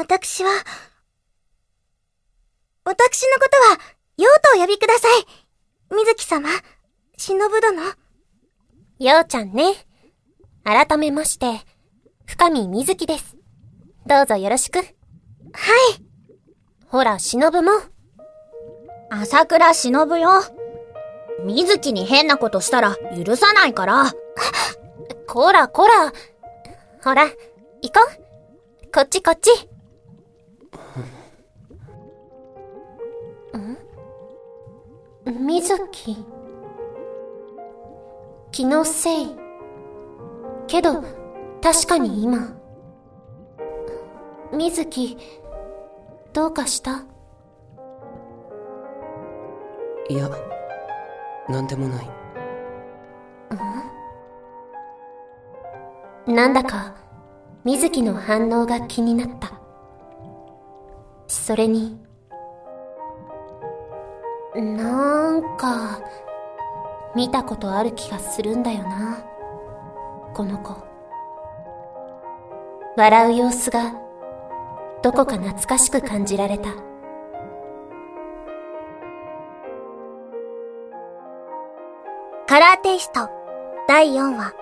私は、私のことは、ヨウとお呼びください。水木様、忍殿。ヨウちゃんね。改めまして、深見水木です。どうぞよろしく。はい。ほら、忍も。朝倉忍よ。水木に変なことしたら許さないから。こらこら。ほら、行こう。こっちこっち。水木。気のせい。けど、確かに今。水木、どうかした？いや、なんでもない。なんだか、水木の反応が気になった。それに、見たことある気がするんだよな。この子。笑う様子が、どこか懐かしく感じられた。カラーテイスト第4話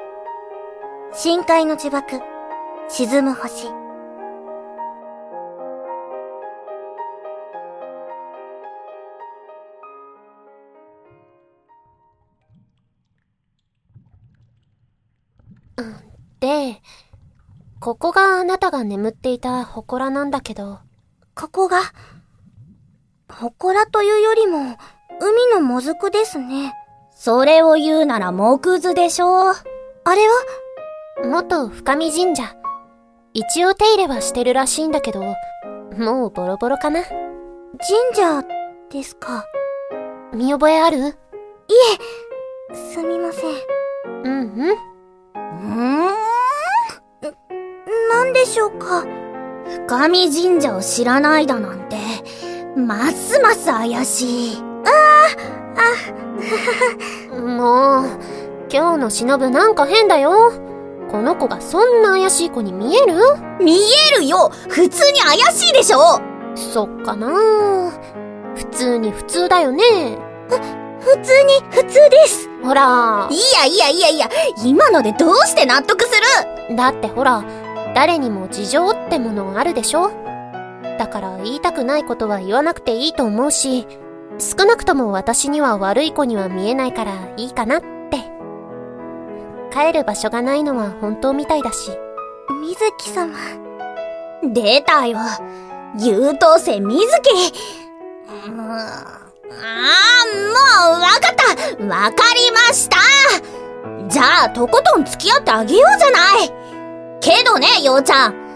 深海の呪縛沈む星で、ここがあなたが眠っていた祠なんだけど。ここが、祠というよりも、海のもずくですね。それを言うなら木図でしょあれは？元深見神社。一応手入れはしてるらしいんだけど、もうボロボロかな。神社ですか。見覚えある？いえ、すみません。うんうん。うーん何でしょうか？深見神社を知らないだなんて、ますます怪しい。ああ、あ、もう、今日の忍なんか変だよ。この子がそんな怪しい子に見える？見えるよ普通に怪しいでしょそっかな普通に普通だよね。ふ、普通に普通です。ほら。いやいやいやいや、今のでどうして納得する？だってほら、誰にも事情ってものがあるでしょ？だから言いたくないことは言わなくていいと思うし、少なくとも私には悪い子には見えないからいいかなって。帰る場所がないのは本当みたいだし。水木様。出たよ。優等生水木。もう、ああ、もう、わかったわかりましたじゃあ、とことん付き合ってあげようじゃないけどね、ようちゃん。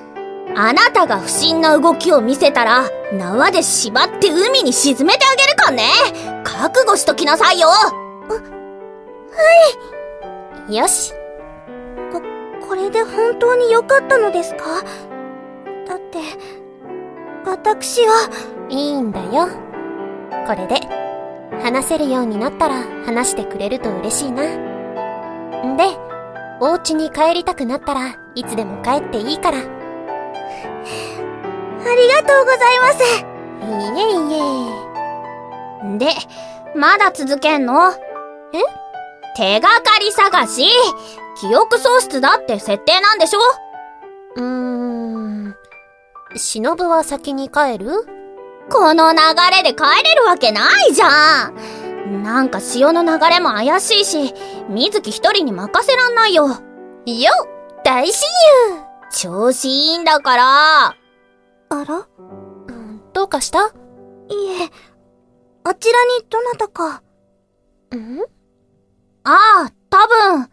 あなたが不審な動きを見せたら、縄で縛って海に沈めてあげるかんね。覚悟しときなさいよ。はい。よし。こ、これで本当に良かったのですか？だって、私は。いいんだよ。これで、話せるようになったら話してくれると嬉しいな。んで、お家に帰りたくなったらいつでも帰っていいから。ありがとうございます。いえいえ。で、まだ続けんの？え？手がかり探し記憶喪失だって設定なんでしょ？うーん。忍は先に帰る？この流れで帰れるわけないじゃん。なんか潮の流れも怪しいし、水木一人に任せらんないよ。よ大親友。調子いいんだから。あら、うん、どうかした？いえ、あちらにどなたか。ん？ああ、多分。うわ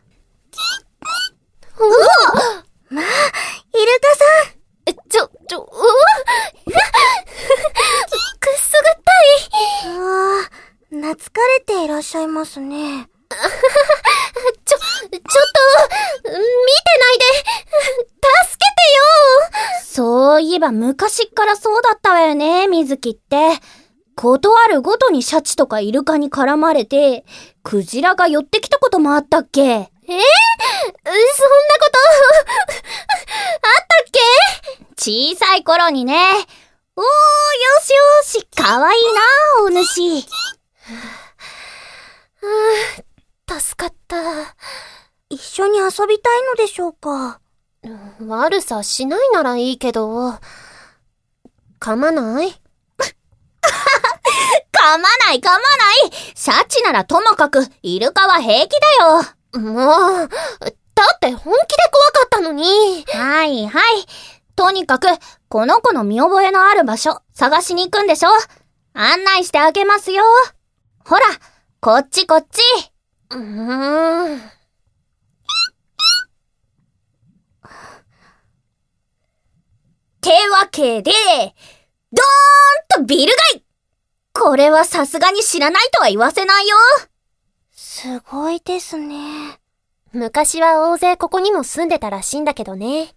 まあ、イルカさん。え、ちょ、うわ くすぐったい。うわ懐かれていらっしゃいますね。ちょ、ちょっと、見てないで、助けてよそういえば昔っからそうだったわよね、水木って。ことあるごとにシャチとかイルカに絡まれて、クジラが寄ってきたこともあったっけえー、そんなこと あったっけ？小さい頃にね。おー、よしよし、かわいいなお主。助かった。一緒に遊びたいのでしょうか？悪さしないならいいけど、噛まない？噛まない噛まないシャチならともかく、イルカは平気だよ。もう、だって本気で怖かったのに。はいはい。とにかく、この子の見覚えのある場所、探しに行くんでしょ案内してあげますよ。ほら、こっちこっち。うーん。てわけで、ドーンとビル街これはさすがに知らないとは言わせないよ。すごいですね。昔は大勢ここにも住んでたらしいんだけどね。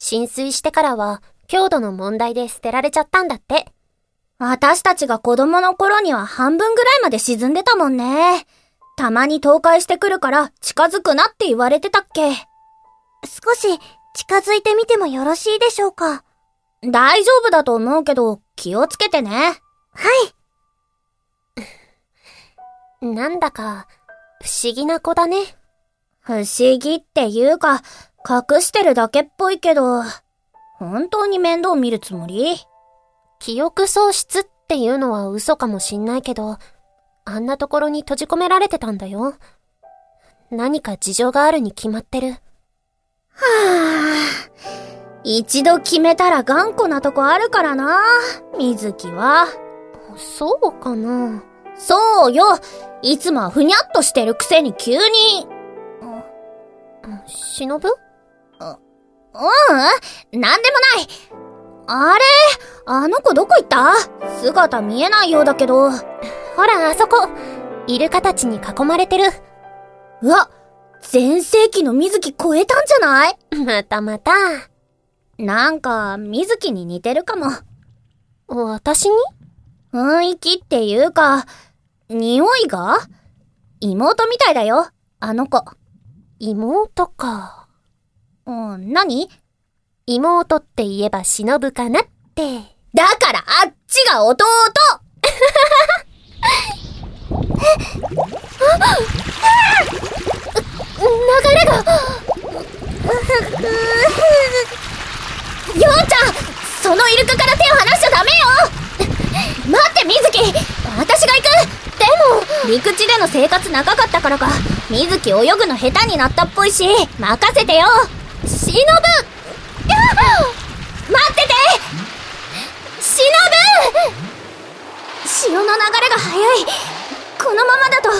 浸水してからは、強度の問題で捨てられちゃったんだって。私たちが子供の頃には半分ぐらいまで沈んでたもんね。たまに倒壊してくるから近づくなって言われてたっけ。少し近づいてみてもよろしいでしょうか大丈夫だと思うけど気をつけてね。はい。なんだか、不思議な子だね。不思議っていうか、隠してるだけっぽいけど、本当に面倒見るつもり？記憶喪失っていうのは嘘かもしんないけど、あんなところに閉じ込められてたんだよ。何か事情があるに決まってる。はあ、一度決めたら頑固なとこあるからな、水木は。そうかなそうよいつもはふにゃっとしてるくせに急に。しのぶ？うんなんでもないあれ？あの子どこ行った？姿見えないようだけど。ほら、あそこイルカたちに囲まれてる。うわ全盛期の水木超えたんじゃない？またまた。なんか、水木に似てるかも。私に？雰囲気っていうか、匂いが？妹みたいだよ、あの子。妹か。うん、何？妹って言えば忍ぶかなって。だからあっちが弟流れがようちゃんそのイルカから手を離しちゃダメよ待って水木私が行くでも陸地での生活長かったからか。水木泳ぐの下手になったっぽいし任せてよ。しのぶ待っててしのぶ潮の流れが速いこのままだとよ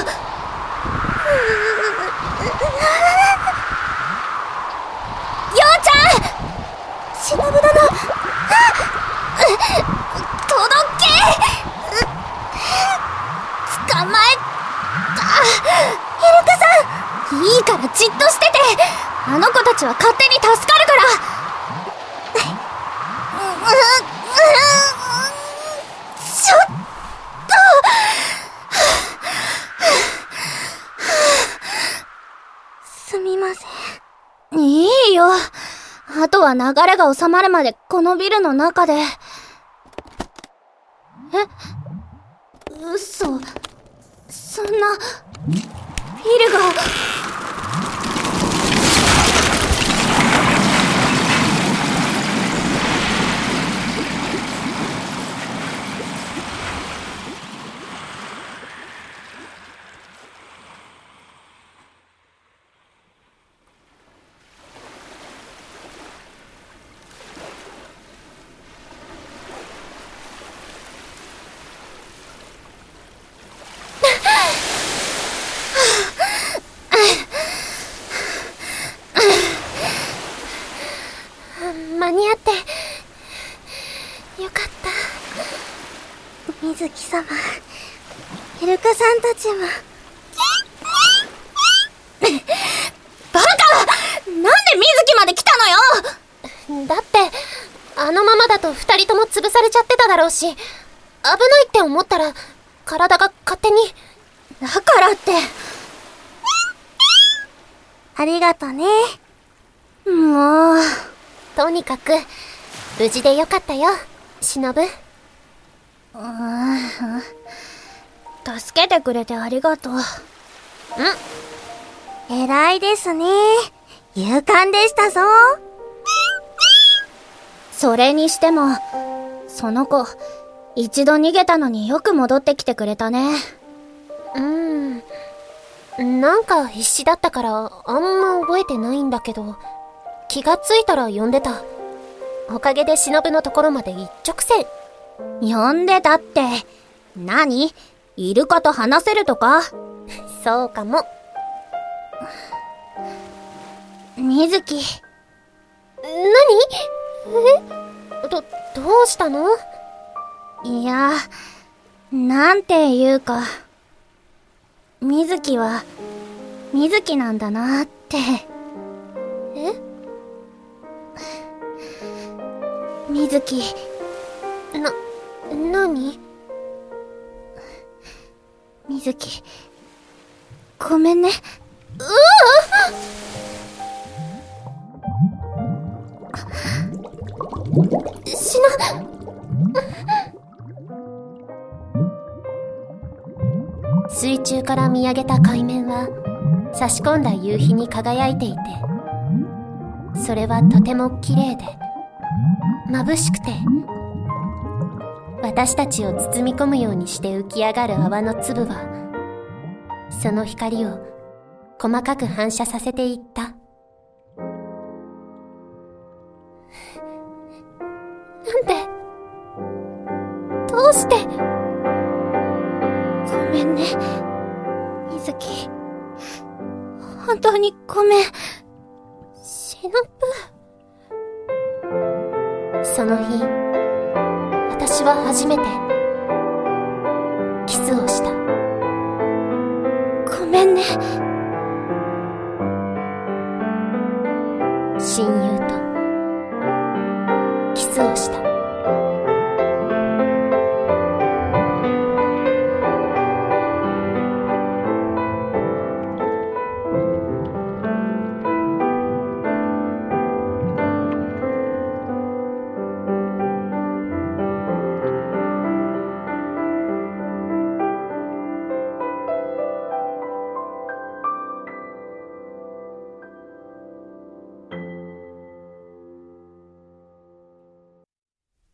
うちゃんしのぶ殿届け捕まえたイルカさんいいからじっとしててあの子たちは勝手に助かるからちょっとすみません。いいよ。あとは流れが収まるまでこのビルの中で。え？嘘。そんな、ビルが。間に合って、よかった。水木様。イルカさんたちも。バカなんで水木まで来たのよだって、あのままだと二人とも潰されちゃってただろうし、危ないって思ったら、体が勝手に。だからって。ありがとね。もう。とにかく、無事でよかったよ、しのぶ。助けてくれてありがとう。偉いですね。勇敢でしたぞ。それにしても、その子、一度逃げたのによく戻ってきてくれたね。うーん。なんか必死だったからあんま覚えてないんだけど、気がついたら呼んでた。おかげで忍のところまで一直線。呼んでたって、何？イルカと話せるとか？そうかも。水木。何？え ど、どうしたの？いや、なんていうか、水木は、水木なんだなって。え？水木、な、何？水木。ごめんね。しな、水中から見上げた海面は差し込んだ夕日に輝いていてそれはとても綺麗で眩しくて私たちを包み込むようにして浮き上がる泡の粒はその光を細かく反射させていったなんでどうして？ごめんね。水木。本当にごめん。シナプその日私は初めてキスをしたごめんね。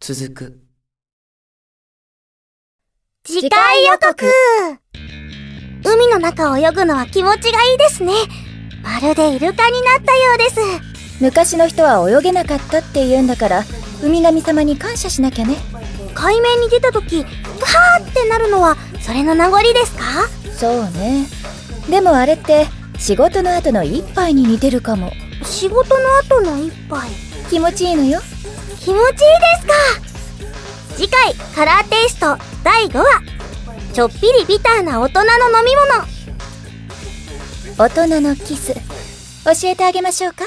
続く。次回予告海の中を泳ぐのは気持ちがいいですね。まるでイルカになったようです。昔の人は泳げなかったって言うんだから海神様に感謝しなきゃね海面に出た時、ガーってなるのは、それの名残ですか？そうねでもあれって仕事の後の一杯に似てるかも仕事の後の一杯。気持ちいいのよ気持ちいいですか次回、カラーテイスト第5話。ちょっぴりビターな大人の飲み物。大人のキス教えてあげましょうか